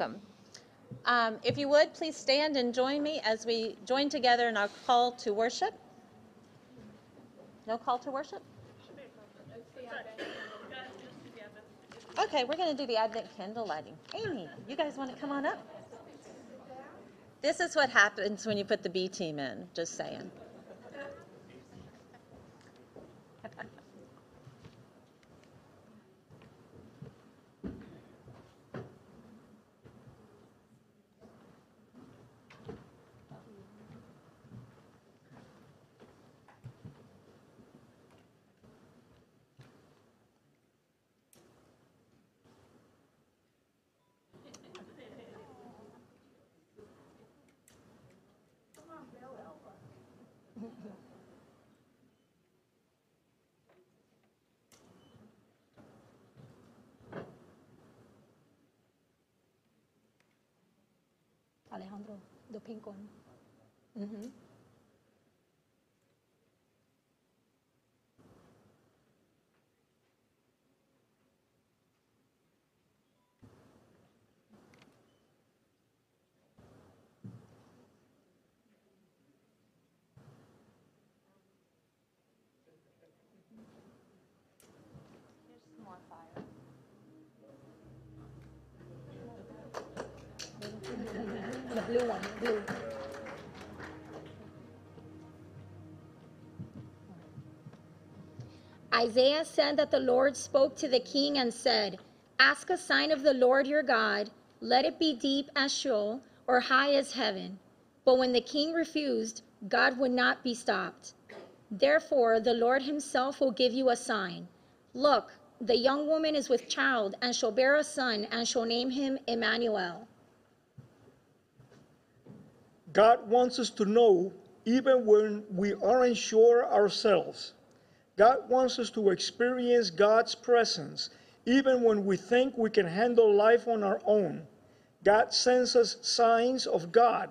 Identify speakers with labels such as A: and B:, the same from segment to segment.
A: welcome. Um, if you would, please stand and join me as we join together in our call to worship. No call to worship? Okay, we're going to do the Advent candle lighting. Amy, you guys want to come on up? This is what happens when you put the B team in, just saying.
B: Alejandro, the pink one.
A: Mhm.
B: The blue one. Isaiah said that the Lord spoke to the king and said, Ask a sign of the Lord your God, let it be deep as Sheol or high as heaven. But when the king refused, God would not be stopped. Therefore, the Lord himself will give you a sign. Look, the young woman is with child and shall bear a son and shall name him Emmanuel.
C: God wants us to know even when we aren't sure ourselves. God wants us to experience God's presence even when we think we can handle life on our own. God sends us signs of God,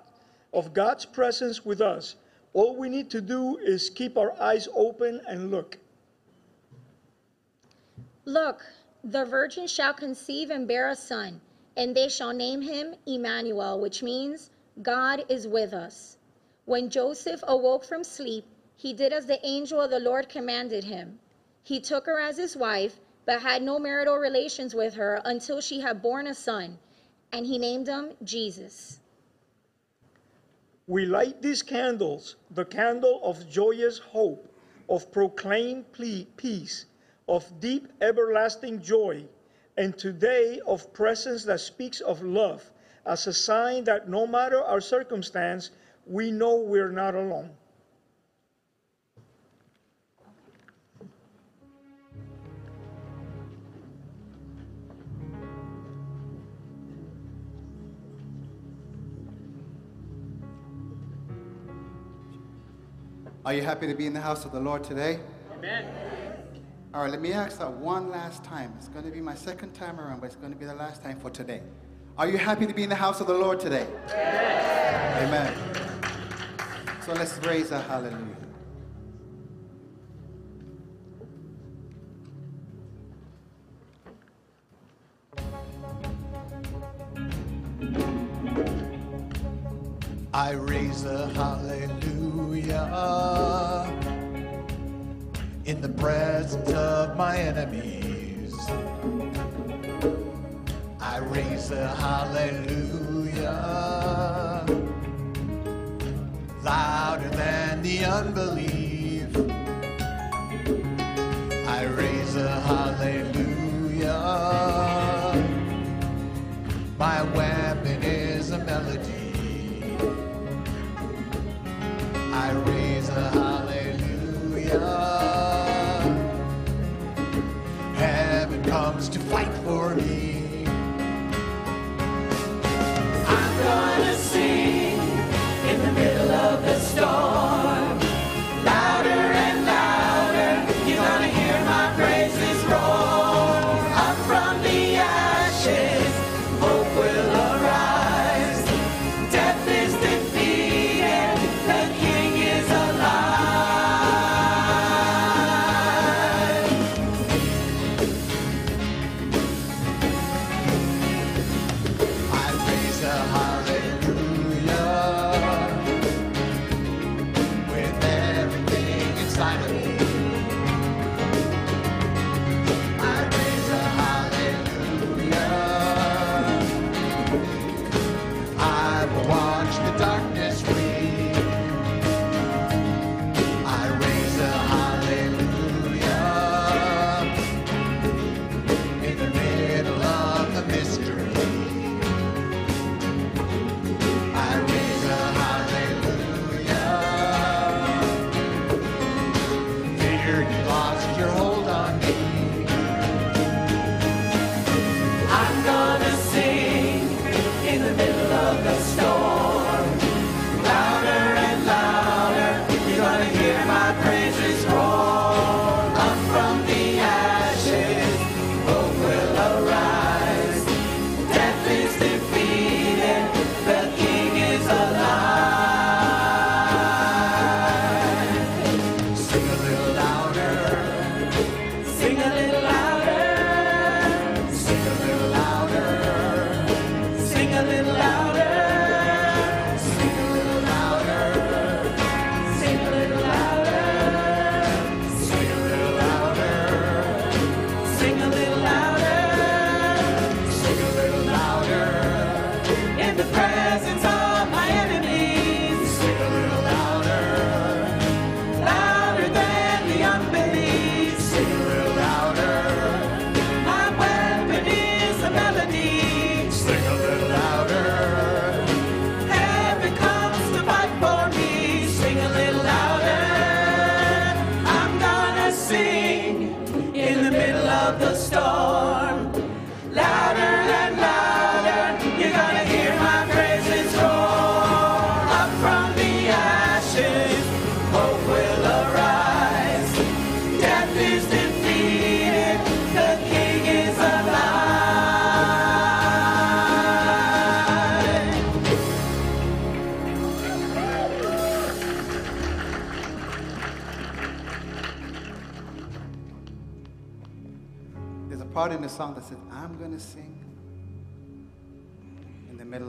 C: of God's presence with us. All we need to do is keep our eyes open and look.
B: Look, the virgin shall conceive and bear a son, and they shall name him Emmanuel, which means God is with us. When Joseph awoke from sleep, he did as the angel of the Lord commanded him. He took her as his wife, but had no marital relations with her until she had borne a son, and he named him Jesus.
C: We light these candles, the candle of joyous hope, of proclaimed peace, of deep everlasting joy, and today of presence that speaks of love, as a sign that no matter our circumstance, we know we're not alone.
D: Are you happy to be in the house of the Lord today?
C: Amen.
D: All right, let me ask that one last time. It's going to be my second time around, but it's going to be the last time for today. Are you happy to be in the house of the Lord today? Amen. So let's raise a hallelujah.
E: I raise a hallelujah in the presence of my enemies. Raise a hallelujah louder than the unbelief.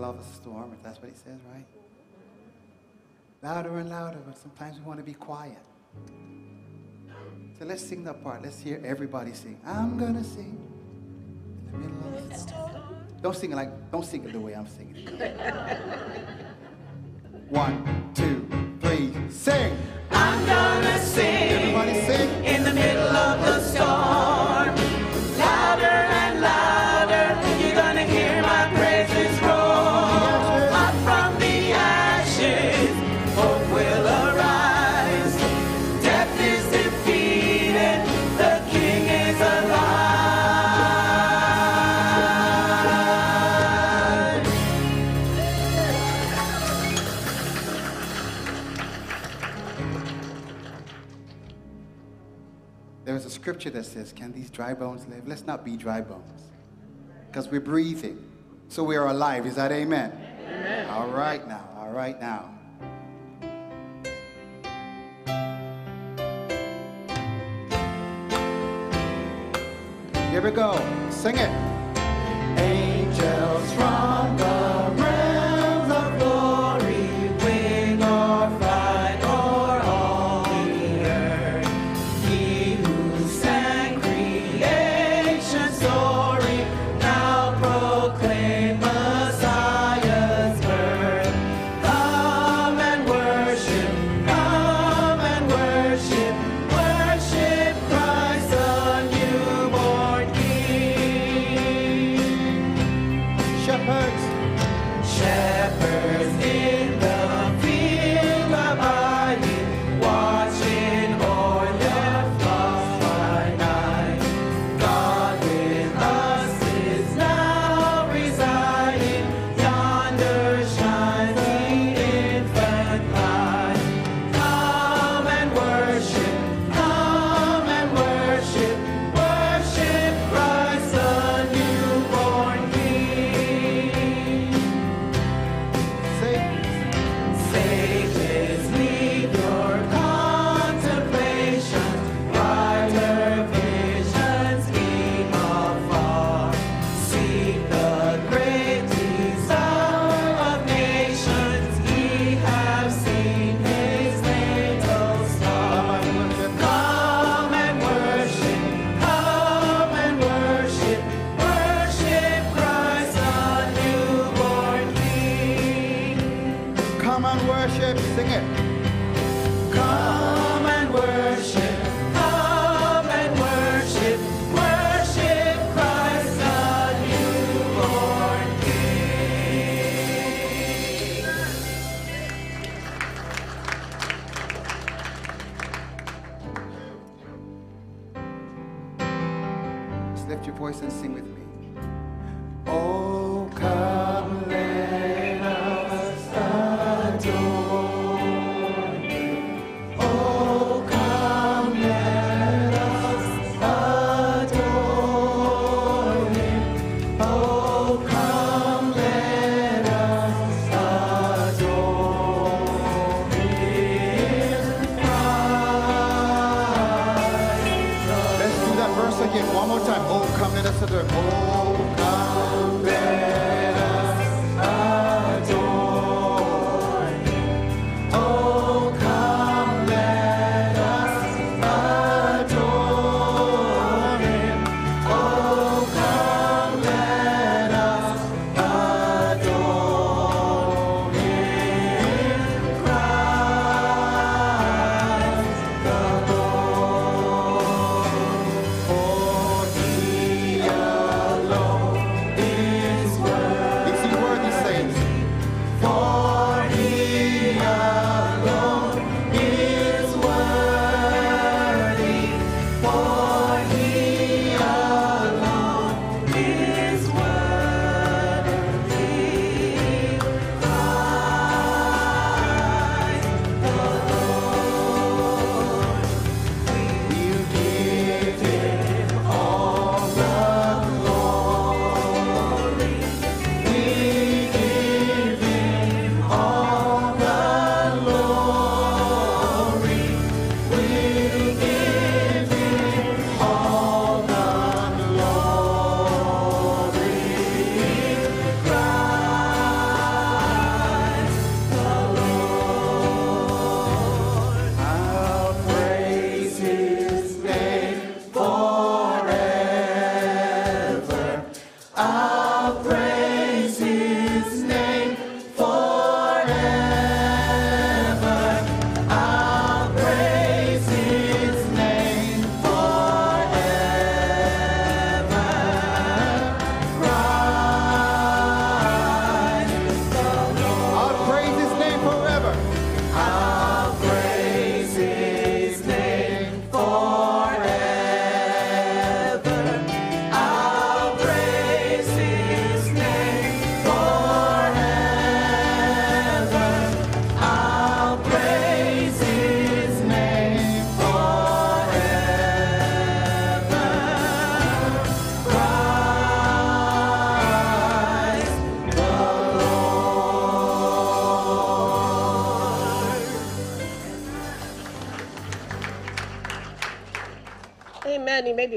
F: In the middle of
D: a storm, if that's what he says, right? Louder and louder, but sometimes we want to be quiet. So let's sing that part. Let's hear everybody sing. I'm to sing in the middle of the storm. Don't sing it like, don't sing it the way I'm singing it. One, two, three, sing.
F: I'm gonna sing
D: Everybody sing.
F: in the middle of the storm.
D: Scripture that says, Can these dry bones live? Let's not be dry bones. Because we're breathing. So we are alive. Is that amen? Amen. All right now. All right now. Here we go. Sing it.
F: Angels from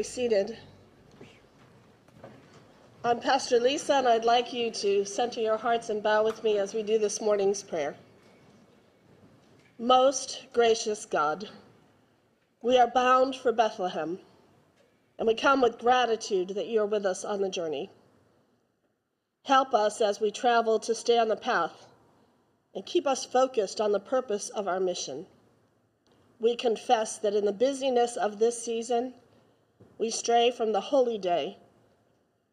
G: seated. I'm Pastor Lisa, and I'd like you to center your hearts and bow with me as we do this morning's prayer. Most gracious God, we are bound for Bethlehem, and we come with gratitude that you are with us on the journey. Help us as we travel to stay on the path and keep us focused on the purpose of our mission. We confess that in the busyness of this season, we stray from the holy day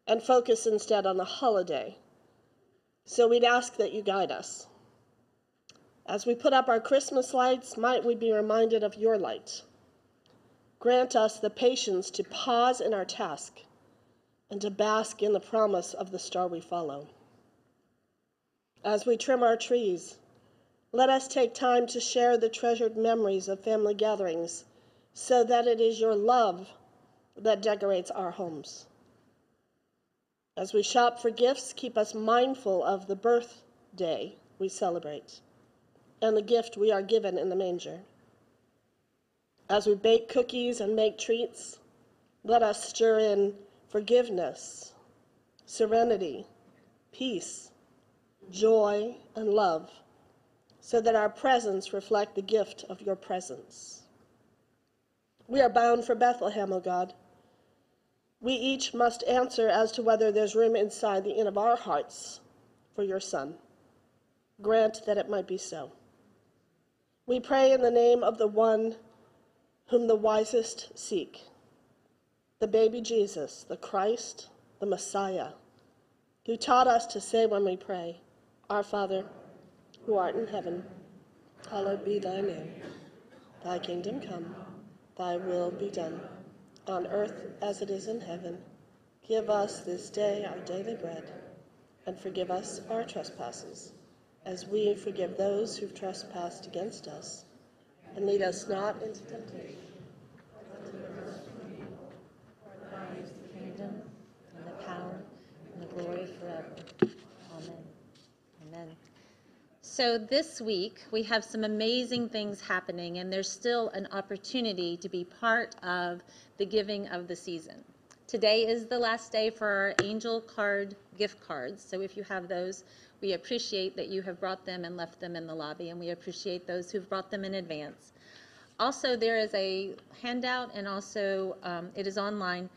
G: and focus instead on the holiday. So we'd ask that you guide us. As we put up our Christmas lights, might we be reminded of your light. Grant us the patience to pause in our task and to bask in the promise of the star we follow. As we trim our trees, let us take time to share the treasured memories of family gatherings so that it is your love that decorates our homes. As we shop for gifts, keep us mindful of the birthday we celebrate and the gift we are given in the manger. As we bake cookies and make treats, let us stir in forgiveness, serenity, peace, joy, and love so that our presence reflect the gift of your presence. We are bound for Bethlehem, O God. We each must answer as to whether there's room inside the inn of our hearts for your Son. Grant that it might be so. We pray in the name of the one whom the wisest seek, the baby Jesus, the Christ, the Messiah, who taught us to say when we pray, Our Father, who art in heaven, hallowed be thy name. Thy kingdom come, thy will be done, on earth as it is in heaven. Give us this day our daily bread, and forgive us our trespasses, as we forgive those who've trespassed against us. And lead us not into temptation.
A: kingdom and the power and the glory forever. Amen. Amen. So this week, we have some amazing things happening, and there's still an opportunity to be part of the giving of the season. Today is the last day for our angel card gift cards. So if you have those, we appreciate that you have brought them and left them in the lobby, and we appreciate those who've brought them in advance. Also, there is a handout, and also um, it is online.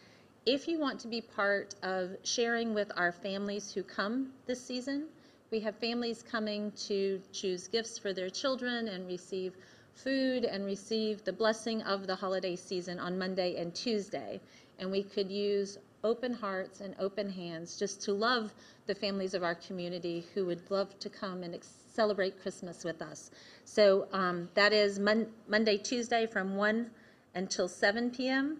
A: If you want to be part of sharing with our families who come this season, we have families coming to choose gifts for their children and receive food and receive the blessing of the holiday season on Monday and Tuesday. And we could use open hearts and open hands just to love the families of our community who would love to come and celebrate Christmas with us. So um, that is Mon- Monday, Tuesday from 1 until 7 p.m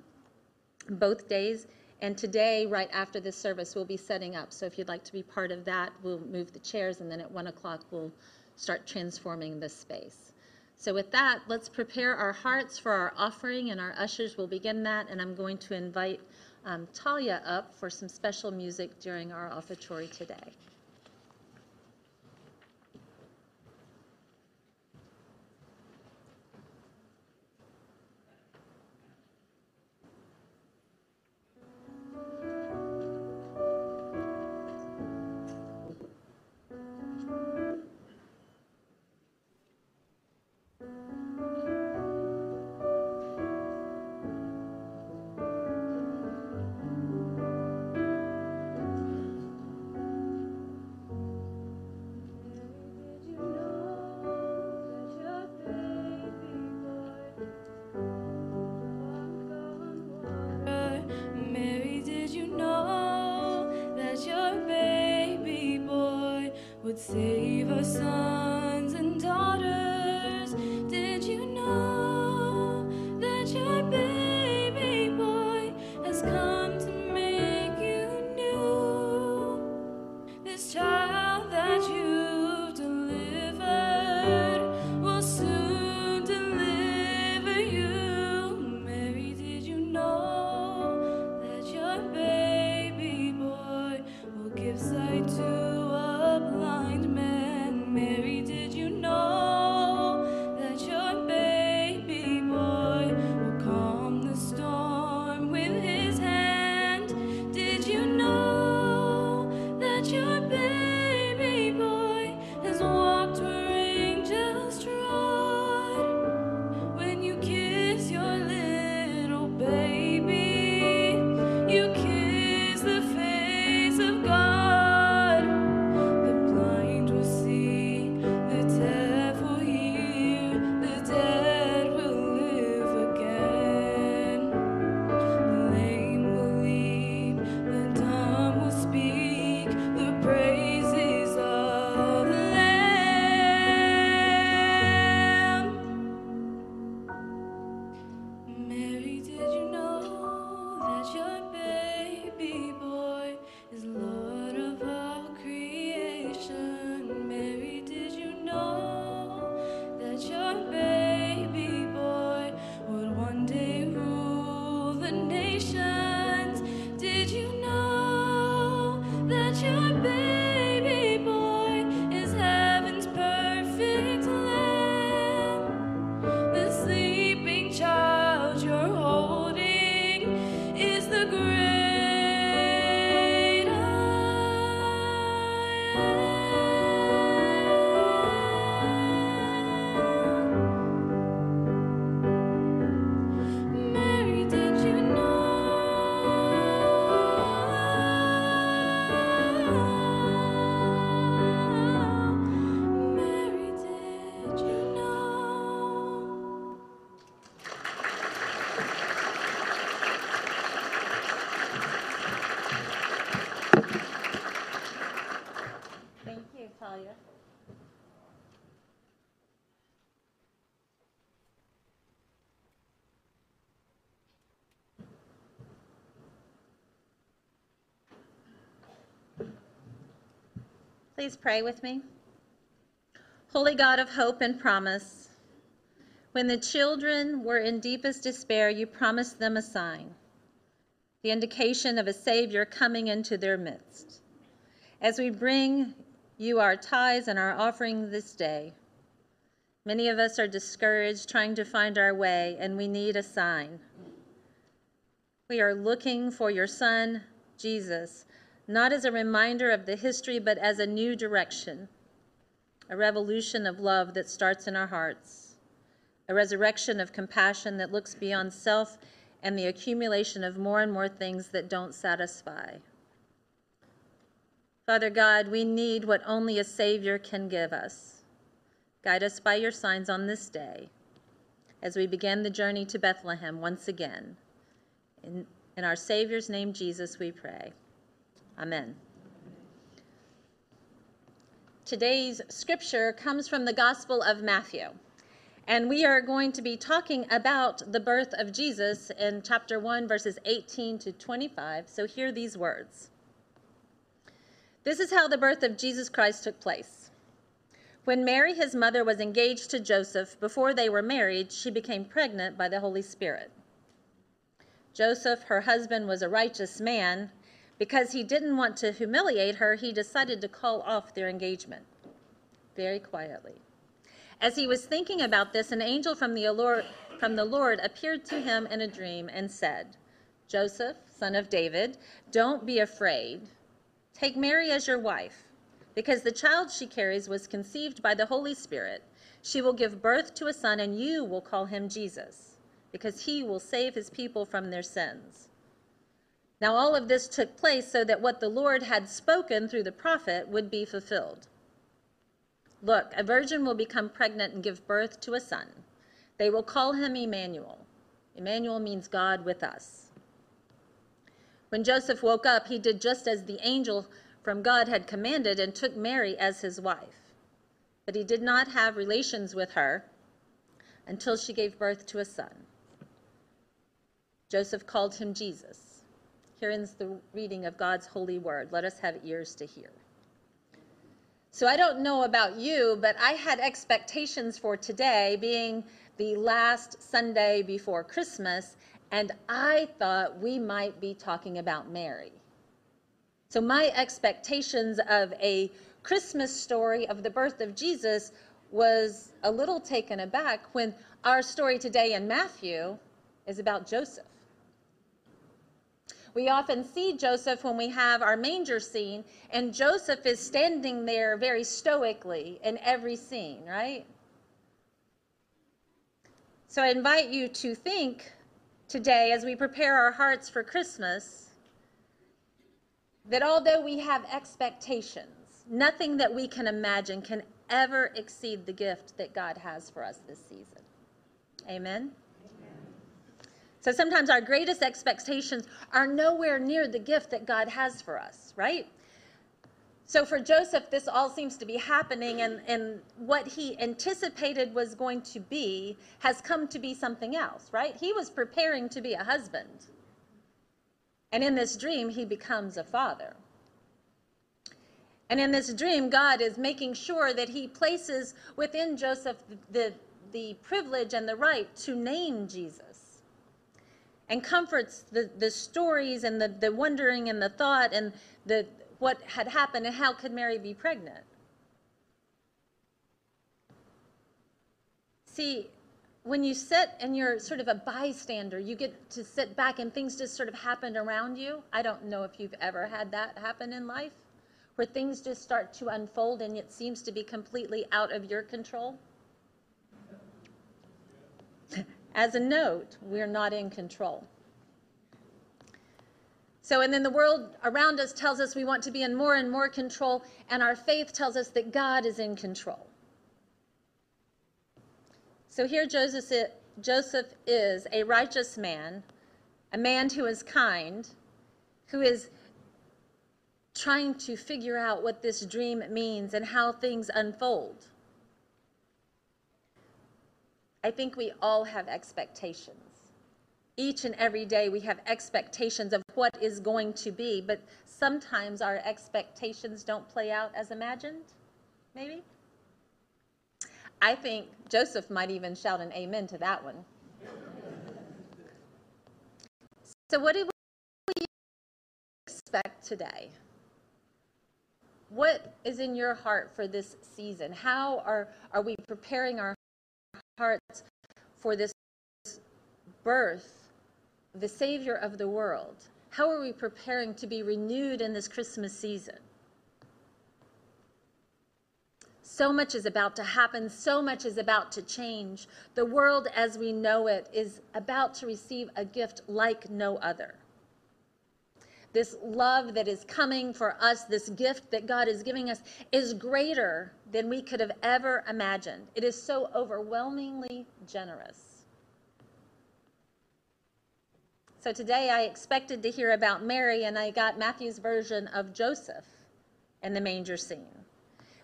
A: both days. And today, right after this service, we'll be setting up. So if you'd like to be part of that, we'll move the chairs, and then at 1 o'clock, we'll start transforming this space. So with that, let's prepare our hearts for our offering, and our ushers will begin that. And I'm going to invite um, Talia up for some special music during our offertory today. Please pray with me. Holy God of hope and promise, when the children were in deepest despair, you promised them a sign, the indication of a Savior coming into their midst. As we bring you our tithes and our offering this day, many of us are discouraged trying to find our way, and we need a sign. We are looking for your Son, Jesus, not as a reminder of the history, but as a new direction, a revolution of love that starts in our hearts, a resurrection of compassion that looks beyond self and the accumulation of more and more things that don't satisfy. Father God, we need what only a Savior can give us. Guide us by your signs on this day as we begin the journey to Bethlehem once again. In, in our Savior's name, Jesus, we pray. Amen. Today's scripture comes from the Gospel of Matthew. And we are going to be talking about the birth of Jesus in chapter 1, verses 18 to 25. So hear these words. This is how the birth of Jesus Christ took place. When Mary, his mother, was engaged to Joseph, before they were married, she became pregnant by the Holy Spirit. Joseph, her husband, was a righteous man. Because he didn't want to humiliate her, he decided to call off their engagement very quietly. As he was thinking about this, an angel from the Lord, from the Lord appeared to him in a dream and said, Joseph, son of David, don't be afraid. Take Mary as your wife, because the child she carries was conceived by the Holy Spirit. She will give birth to a son, and you will call him Jesus, because he will save his people from their sins. Now, all of this took place so that what the Lord had spoken through the prophet would be fulfilled. Look, a virgin will become pregnant and give birth to a son. They will call him Emmanuel. Emmanuel means God with us. When Joseph woke up, he did just as the angel from God had commanded and took Mary as his wife. But he did not have relations with her until she gave birth to a son. Joseph called him Jesus. Here ends the reading of God's holy word. Let us have ears to hear. So I don't know about you, but I had expectations for today being the last Sunday before Christmas, and I thought we might be talking about Mary. So my expectations of a Christmas story of the birth of Jesus was a little taken aback when our story today in Matthew is about Joseph. We often see Joseph when we have our manger scene, and Joseph is standing there very stoically in every scene, right? So I invite you to think today as we prepare our hearts for Christmas that although we have expectations, nothing that we can imagine can ever exceed the gift that God has for us this season. Amen. So sometimes our greatest expectations are nowhere near the gift that God has for us, right? So for Joseph, this all seems to be happening, and, and what he anticipated was going to be has come to be something else, right? He was preparing to be a husband. And in this dream, he becomes a father. And in this dream, God is making sure that he places within Joseph the, the, the privilege and the right to name Jesus and comforts the, the stories and the, the wondering and the thought and the what had happened and how could Mary be pregnant. See, when you sit and you're sort of a bystander, you get to sit back and things just sort of happen around you. I don't know if you've ever had that happen in life, where things just start to unfold and it seems to be completely out of your control. As a note, we're not in control. So, and then the world around us tells us we want to be in more and more control, and our faith tells us that God is in control. So here Joseph, is a righteous man, a man who is kind, who is trying to figure out what this dream means and how things unfold. I think we all have expectations. each and every day we have expectations of what is going to be, but sometimes our expectations don't play out as imagined, maybe? I think Joseph might even shout an amen to that one. So, what do we expect today? What is in your heart for this season? How are, are we preparing our hearts for this birth, the Savior of the world? How are we preparing to be renewed in this Christmas season? So much is about to happen. So much is about to change. The world as we know it is about to receive a gift like no other. This love that is coming for us, this gift that God is giving us, is greater than we could have ever imagined. It is so overwhelmingly generous. So today I expected to hear about Mary, and I got Matthew's version of Joseph and the manger scene.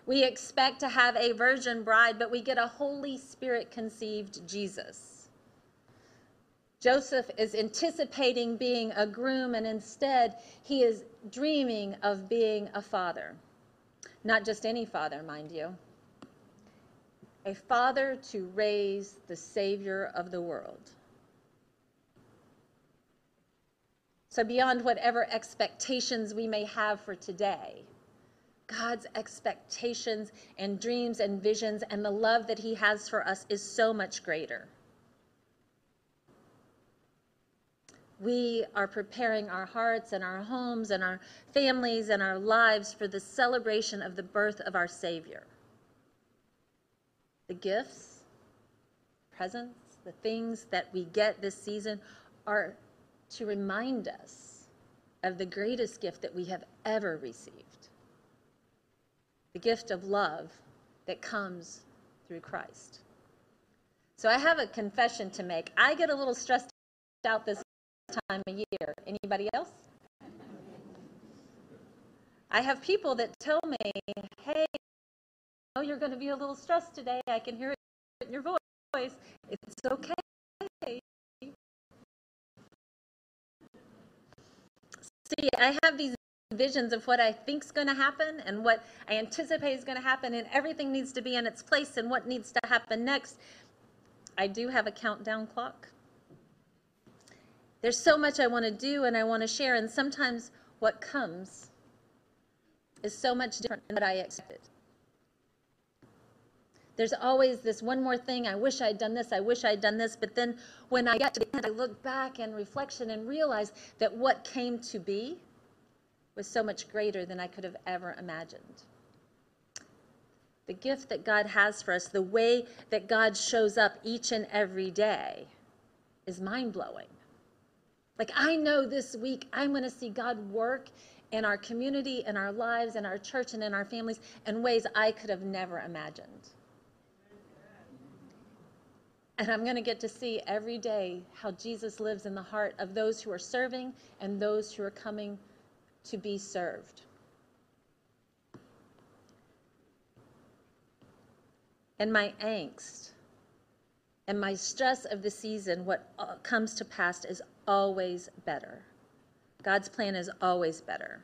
A: We expect to have a virgin bride, but we get a Holy Spirit conceived Jesus. Joseph is anticipating being a groom, and instead, he is dreaming of being a father. Not just any father, mind you. A father to raise the Savior of the world. So, beyond whatever expectations we may have for today, God's expectations and dreams and visions and the love that He has for us is so much greater. We are preparing our hearts and our homes and our families and our lives for the celebration of the birth of our Savior. The gifts, presents, the things that we get this season are to remind us of the greatest gift that we have ever received the gift of love that comes through Christ. So I have a confession to make. I get a little stressed out this time of year. Anybody else? I have people that tell me, hey, oh, you're going to be a little stressed today. I can hear it in your voice. It's okay. See, I have these visions of what I think's going to happen and what I anticipate is going to happen, and everything needs to be in its place and what needs to happen next. I do have a countdown clock. There's so much I want to do and I want to share, and sometimes what comes is so much different than what I expected. There's always this one more thing. I wish I'd done this. I wish I'd done this. But then when I get to the end, I look back and reflection and realize that what came to be was so much greater than I could have ever imagined. The gift that God has for us, the way that God shows up each and every day, is mind blowing. Like, I know this week I'm going to see God work in our community, in our lives, in our church, and in our families in ways I could have never imagined. And I'm going to get to see every day how Jesus lives in the heart of those who are serving and those who are coming to be served. And my angst and my stress of the season, what uh, comes to pass is always better. God's plan is always better.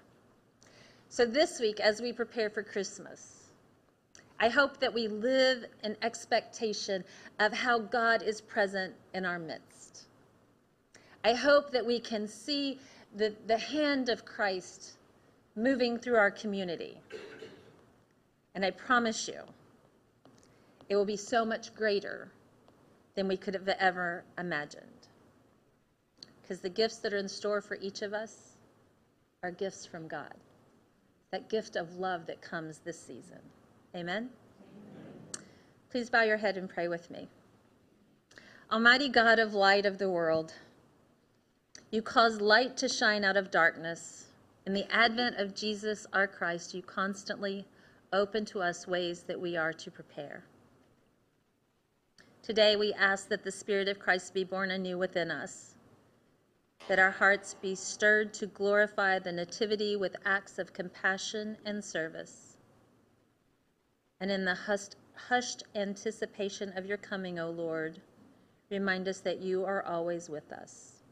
A: So this week, as we prepare for Christmas, I hope that we live in expectation of how God is present in our midst. I hope that we can see the, the hand of Christ moving through our community. And I promise you, it will be so much greater than we could have ever imagined. Because the gifts that are in store for each of us are gifts from God. That gift of love that comes this season. Amen? Amen? Please bow your head and pray with me. Almighty God of light of the world, you cause light to shine out of darkness. In the advent of Jesus our Christ, you constantly open to us ways that we are to prepare. Today we ask that the Spirit of Christ be born anew within us, that our hearts be stirred to glorify the Nativity with acts of compassion and service. And in the hushed, hushed anticipation of your coming, O Lord, remind us that you are always with us.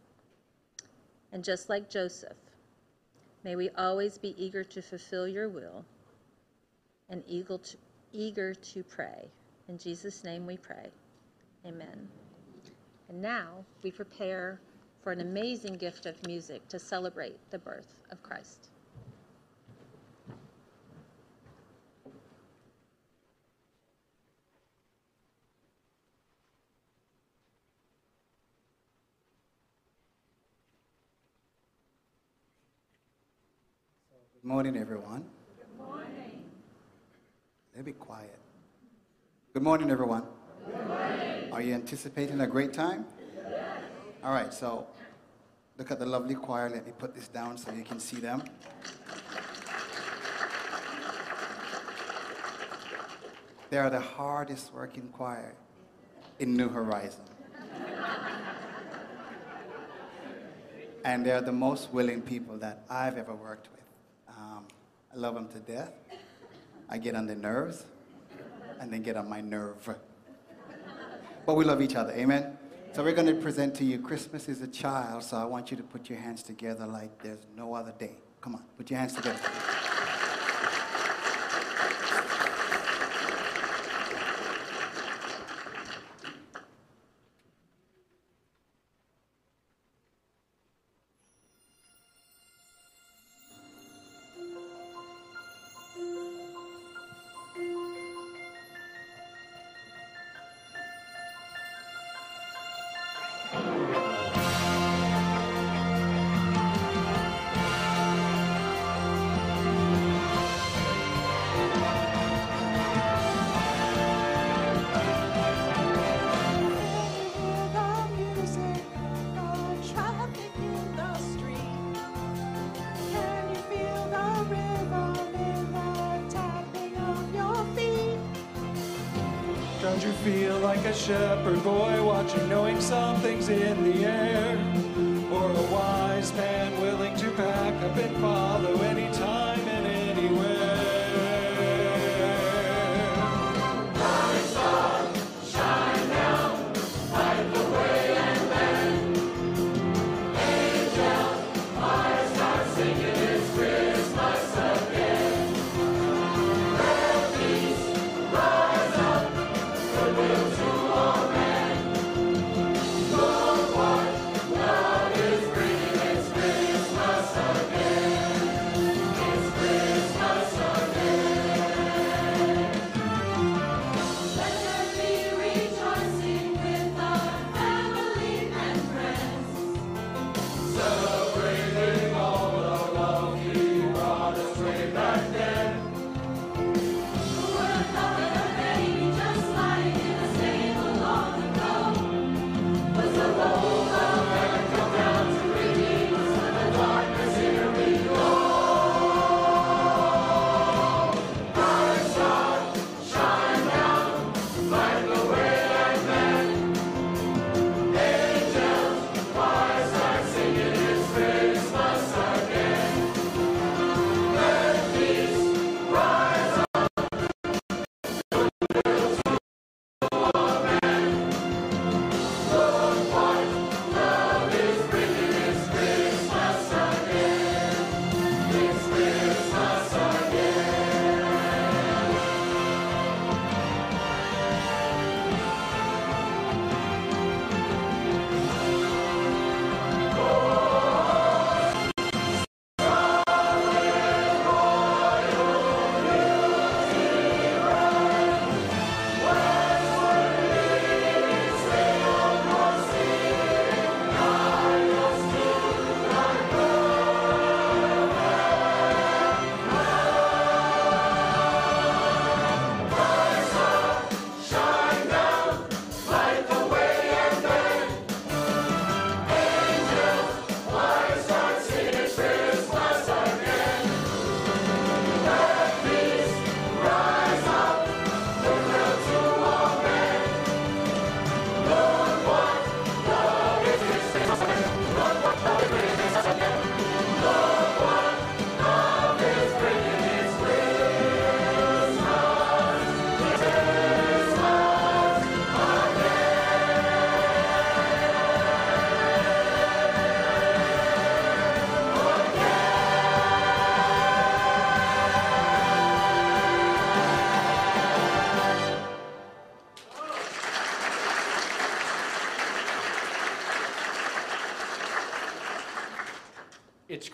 A: And just like Joseph, may we always be eager to fulfill your will and eager to, eager to pray. In Jesus' name we pray. Amen. And now we prepare for an amazing gift of music to celebrate the birth of Christ.
D: Good morning, everyone. Good morning. Let me be quiet. Good morning, everyone. Good morning. Are you anticipating a great time? All right, so look at the lovely choir. Let me put this down so you can see them. They are the hardest working choir in New Horizon. and they're the most willing people that I've ever worked with. Um, I love them to death. I get on their nerves, and they get on my nerve. But we love each other, amen? So we're going to present to you Christmas is a child, so I want you to put your hands together like there's no other day. Come on, put your hands together.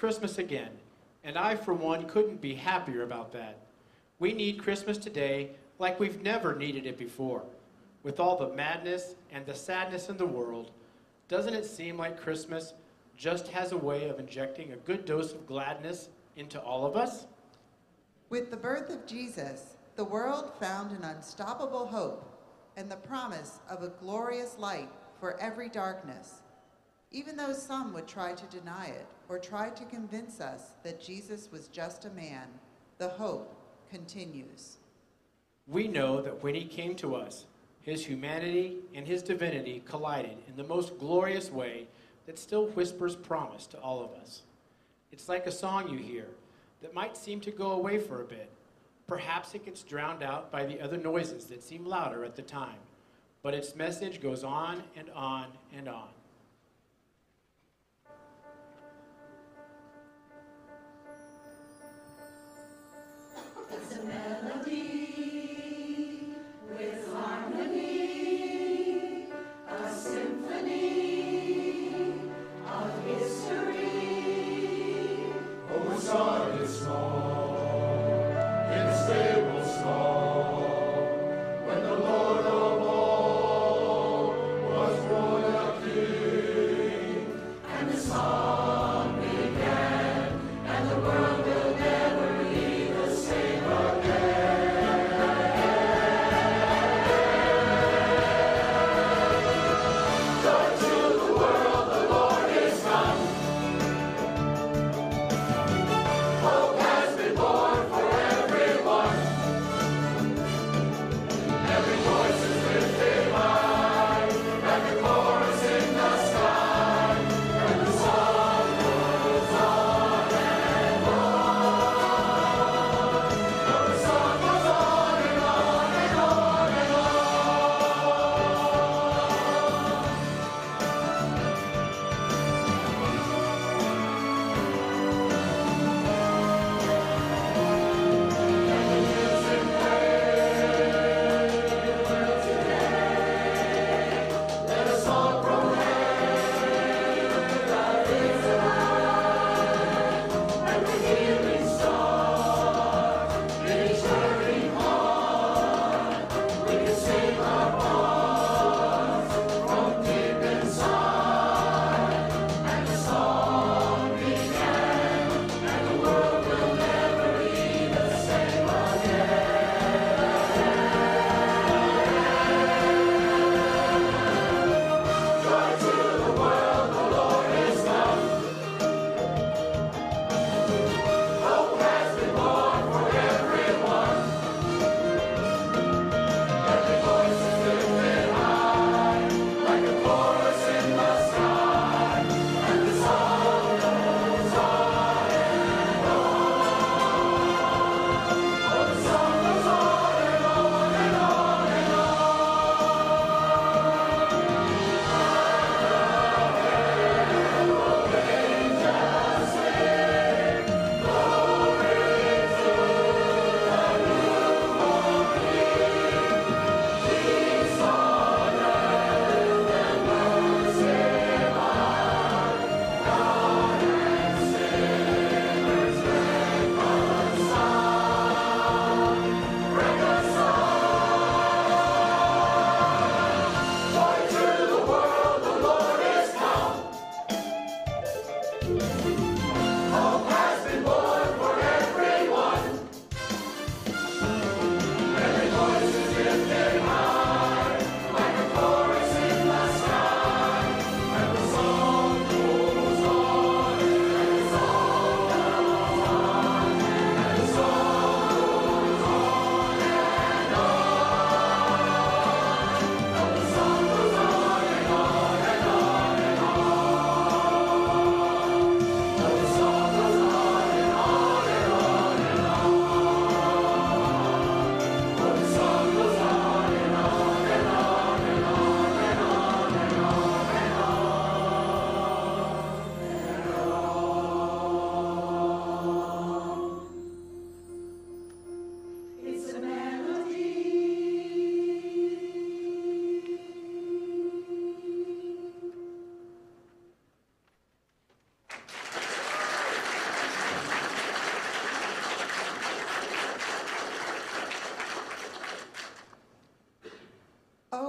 H: Christmas
I: again, and I, for one, couldn't be happier about that. We need Christmas today like we've never needed it before. With all the madness and the sadness in the world, doesn't it seem like Christmas just has a way of injecting a good dose of gladness into all of us?
J: With the birth of Jesus, the world found an unstoppable hope and the promise of a glorious light for every darkness. Even though some would try to deny it or try to convince us that Jesus was just a man, the hope continues.
I: We know that when he came to us, his humanity and his divinity collided in the most glorious way that still whispers promise to all of us. It's like a song you hear that might seem to go away for a bit. Perhaps it gets drowned out by the other noises that seem louder at the time, but its message goes on and on and on.
E: When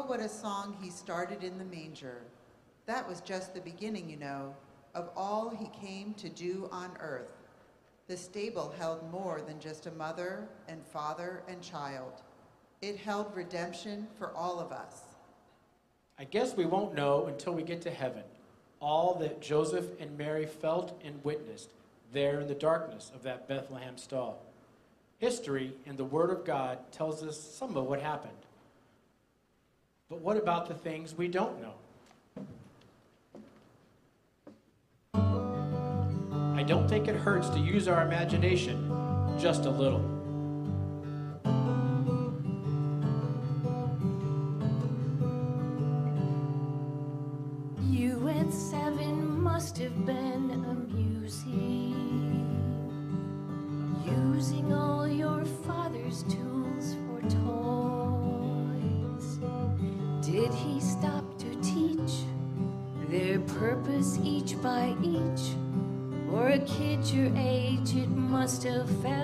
J: what a song he started in the manger. That was just the beginning, you know, of all he came to do on earth. The stable held more than just a mother and father and child. It held redemption for all of us.
I: I guess we won't know until we get to heaven all that Joseph and Mary felt and witnessed there in the darkness of that Bethlehem stall. History and the Word of God tells us some of what happened. But what about the things we don't know? I don't think it hurts to use our imagination just a little.
K: You at seven must have been amusing. Using all your father's tools your age, it must have felt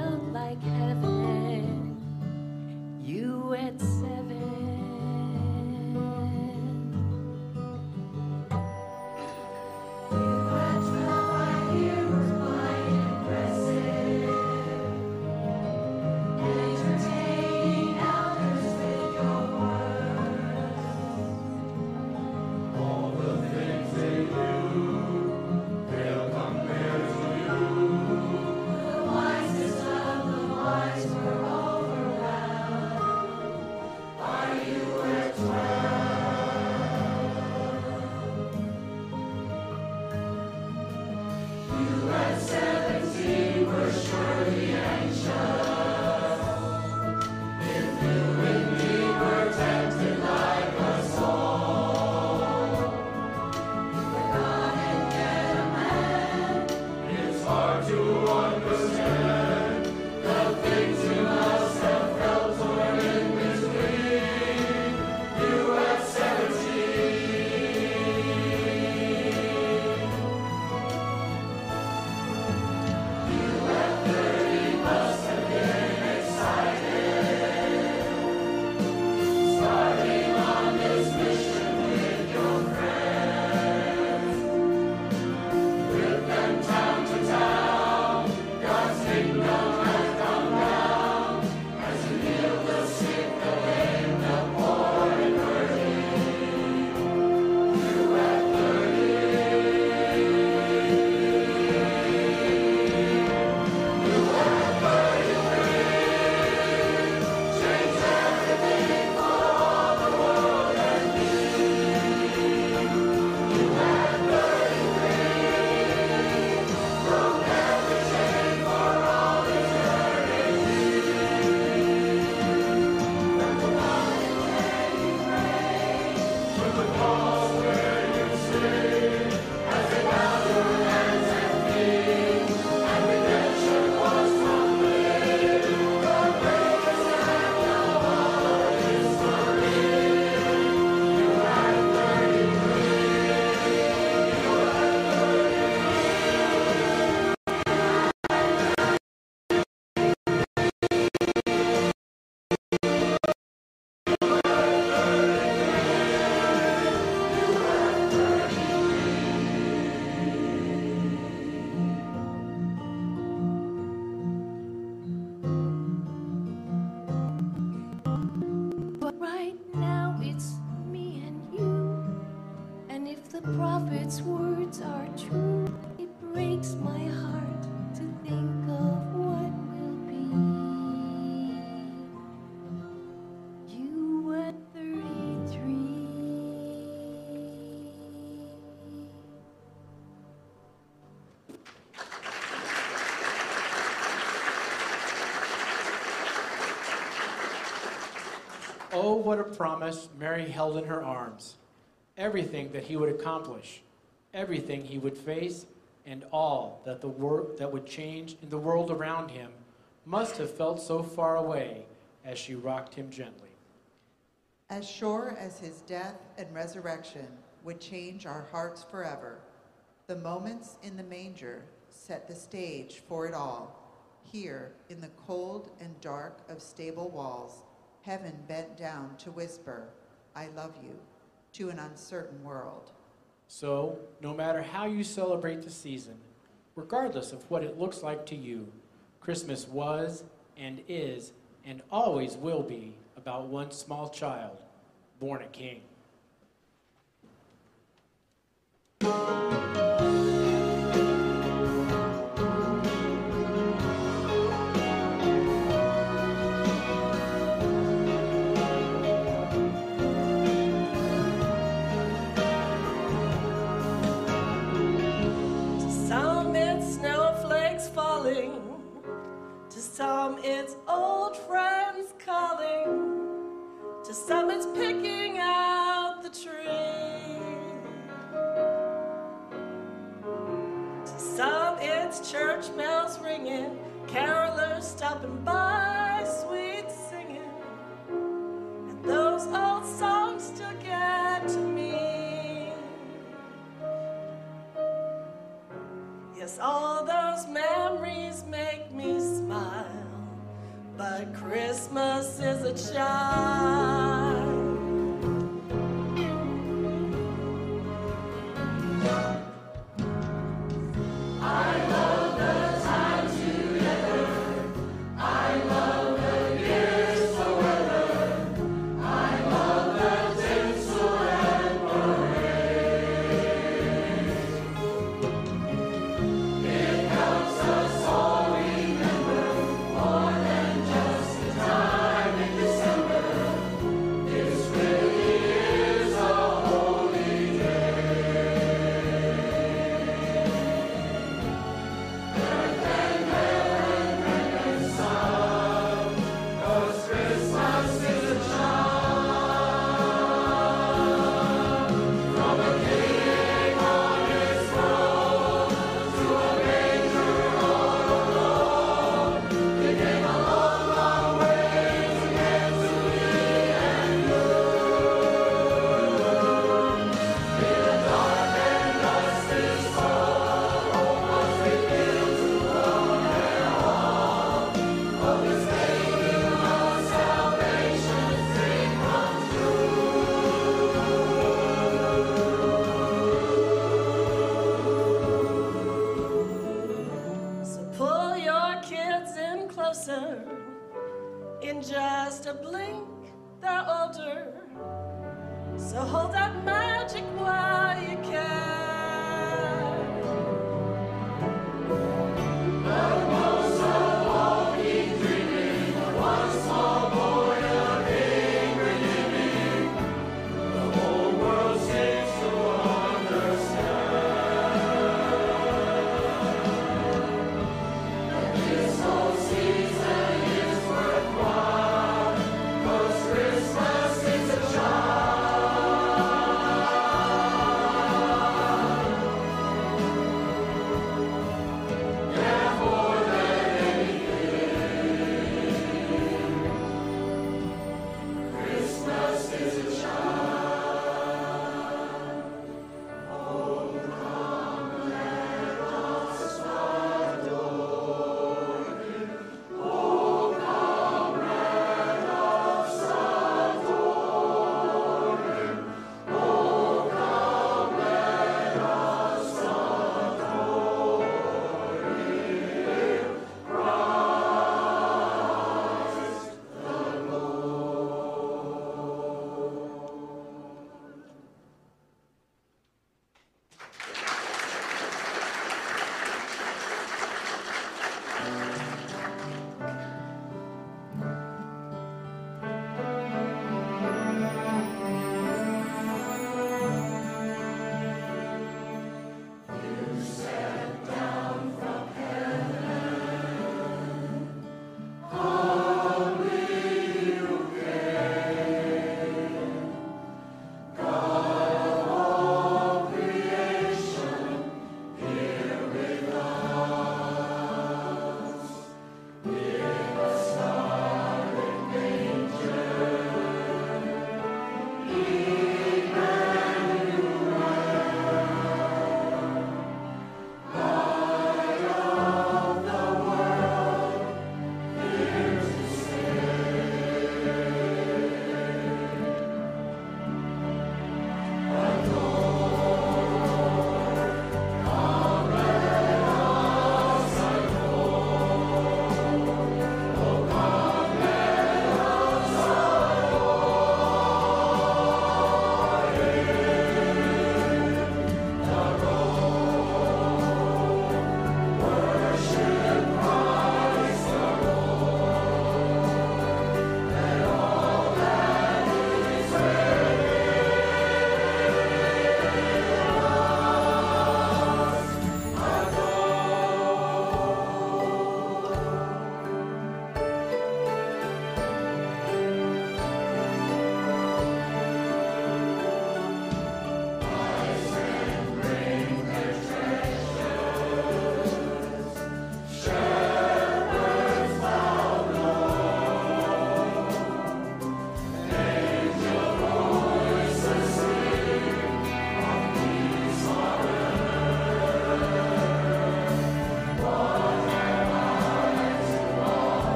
I: Oh, what a promise Mary held in her arms. Everything that he would accomplish, everything he would face, and all that the wor- that would change in the world around him must have felt so far away as she rocked him gently.
J: As sure as his death and resurrection would change our hearts forever, the moments in the manger set the stage for it all. Here, in the cold and dark of stable walls, heaven bent down to whisper, I love you, to an uncertain world.
I: So, no matter how you celebrate the season, regardless of what it looks like to you, Christmas was and is and always will be about one small child born a king.
L: Someone's picking out the tree. To some, it's church bells ringing, carolers stopping by, sweet singing. And those old songs still get to me. Yes, all But Christmas is a child.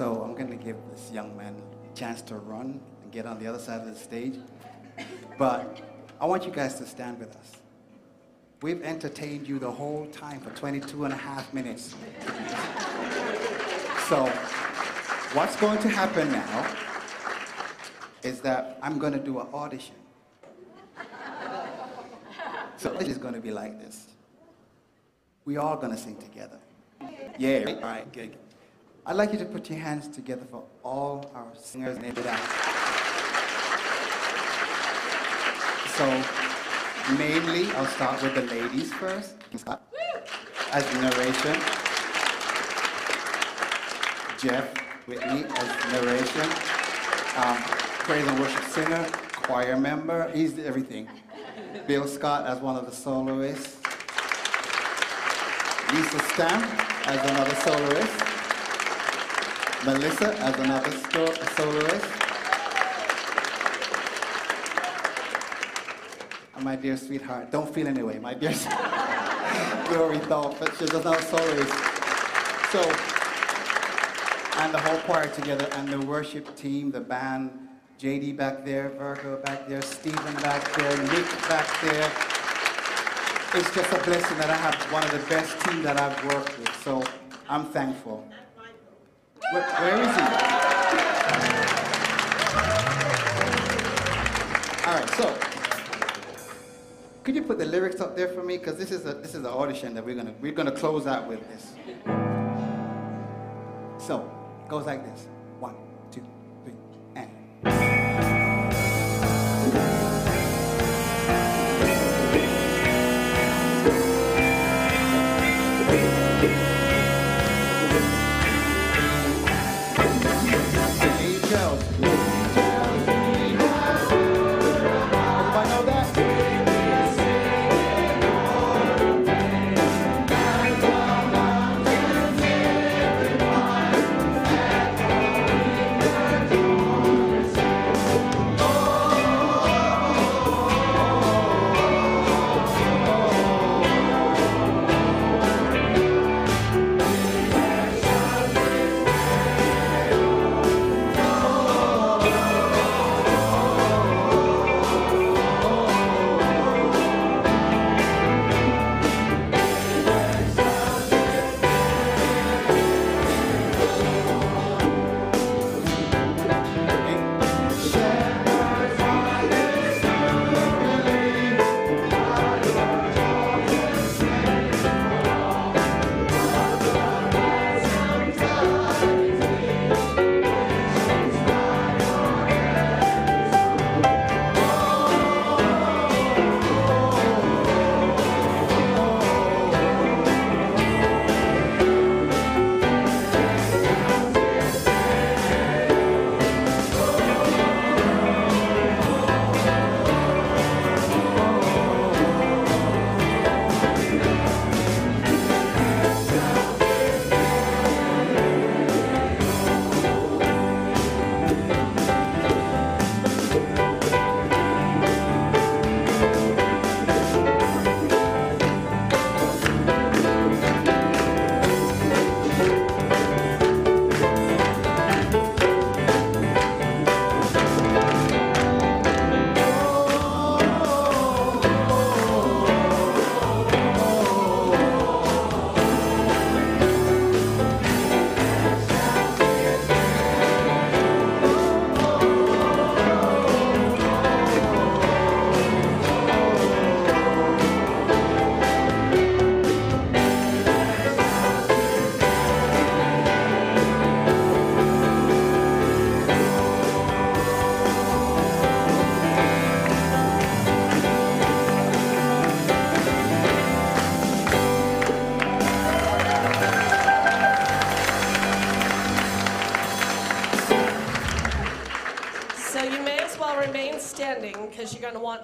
D: I'm going to give this young man a chance to run and get on the other side of the stage. But I want you guys to stand with us. We've entertained you the whole time for 22 and a half minutes. So what's going to happen now is that I'm going to do an audition. So it is going to be like this. We all going to sing together. Yeah, all right, good. I'd like you to put your hands together for all our singers and out. So, mainly, I'll start with the ladies first. As narration. Jeff Whitney as narration. Um, praise and worship singer, choir member, he's everything. Bill Scott as one of the soloists. Lisa Stamp as another soloist. Melissa as another soloist. My dear sweetheart, don't feel any way, my dear Glory thought, but she's another soloist. So, and the whole choir together, and the worship team, the band, JD back there, Virgo back there, Stephen back there, Nick back there. It's just a blessing that I have one of the best team that I've worked with, so I'm thankful. Where, where is he? All right, so could you put the lyrics up there for me? Because this is a this is an audition that we're gonna we're gonna close out with this. So it goes like this: one,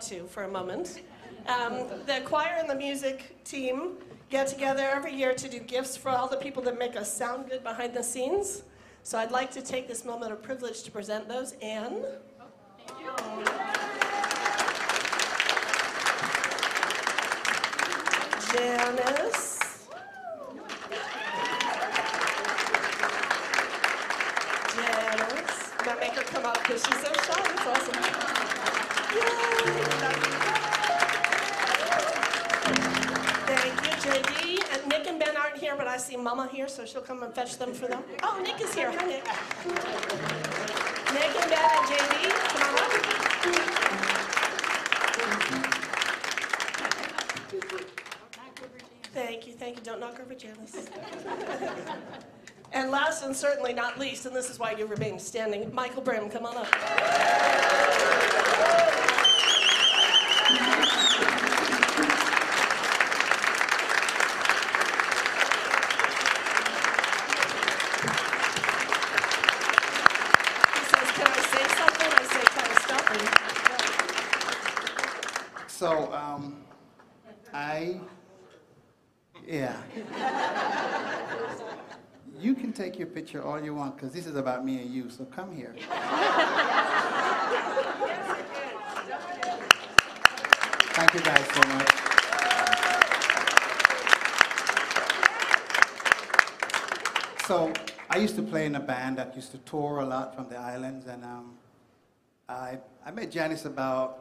G: to for a moment. Um, the choir and the music team get together every year to do gifts for all the people that make us sound good behind the scenes. So I'd like to take this moment of privilege to present those. Anne. Janice. And fetch them for them. Oh, Nick is here. Hi, Nick. Nick and and JD, come on up. Thank you, thank you. Don't knock over Janice. And last and certainly not least, and this is why you remain standing, Michael Brim, come on up. He says, can I say something? I say, kind of stuff.
D: So, um, I, yeah. You can take your picture all you want, because this is about me and you, so come here. Thank you guys so much. So, I used to play in a band that used to tour a lot from the islands, and um, I, I met Janice about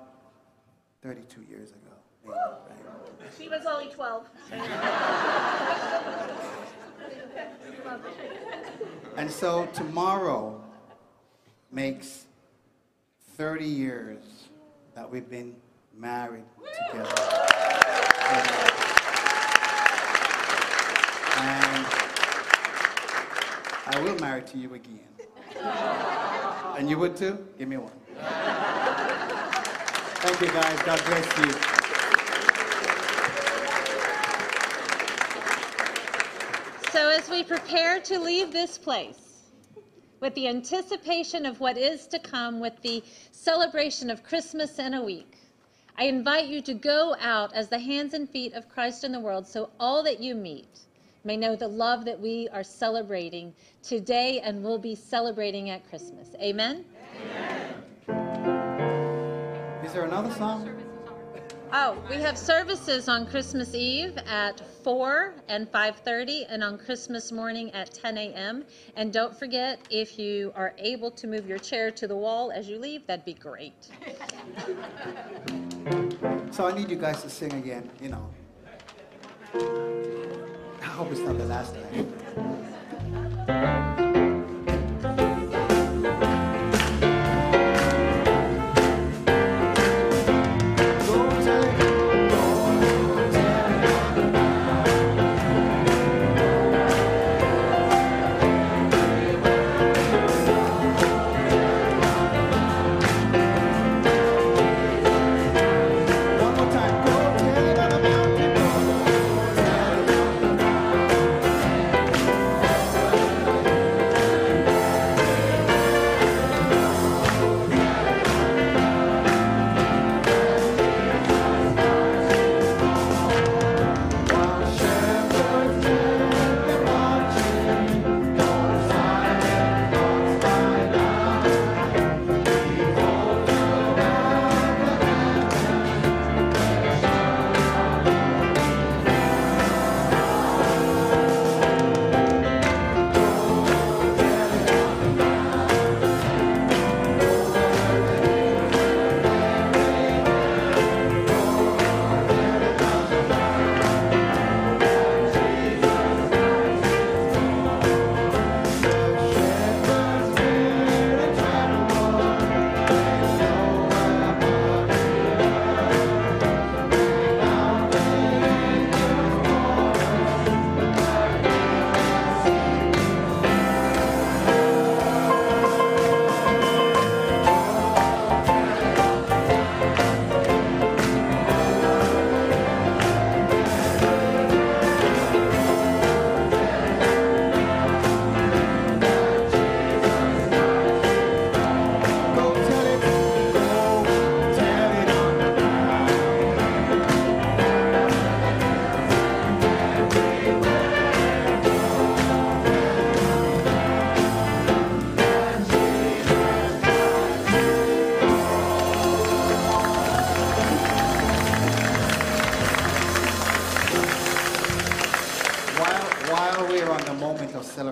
D: 32 years ago. maybe, right?
G: She was only 12.
D: And so tomorrow makes 30 years that we've been married together. And I will marry to you again. And you would too? Give me one. Thank you guys. God bless you.
A: As we prepare to leave this place, with the anticipation of what is to come, with the celebration of Christmas in a week, I invite you to go out as the hands and feet of Christ in the world so all that you meet may know the love that we are celebrating today and will be celebrating at Christmas. Amen?
D: Is there another song?
A: Oh, we have services on Christmas Eve at 4 and 5:30 and on Christmas morning at 10 a.m. And don't forget if you are able to move your chair to the wall as you leave, that'd be great.
D: So I need you guys to sing again, you know. I hope it's not the last time.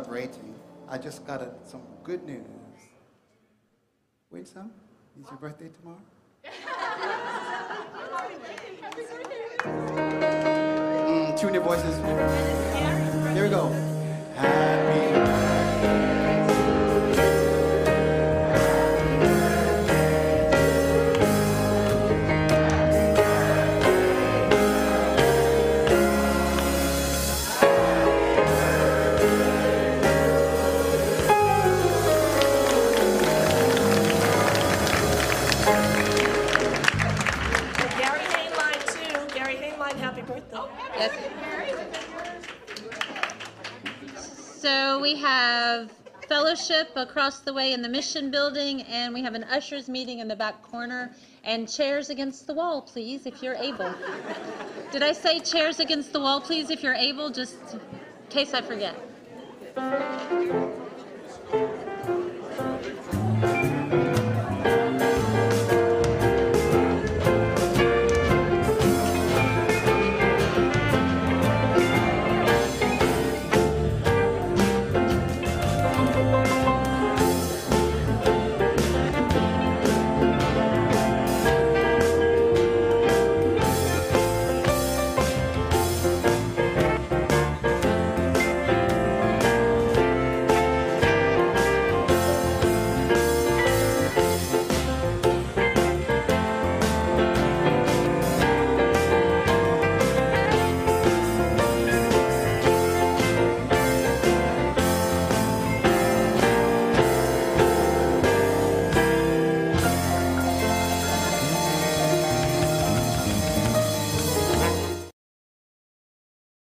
D: Celebrating, I just got a, some good news. Wait, some? Is your birthday tomorrow? Mm, tune your voices. Here we go. Happy
L: Gary
A: we have fellowship across the way in the mission building, and we have an ushers meeting in the back corner, and chairs against the wall, please, if you're able. Did I say chairs against the wall, please, if you're able, just in case I forget?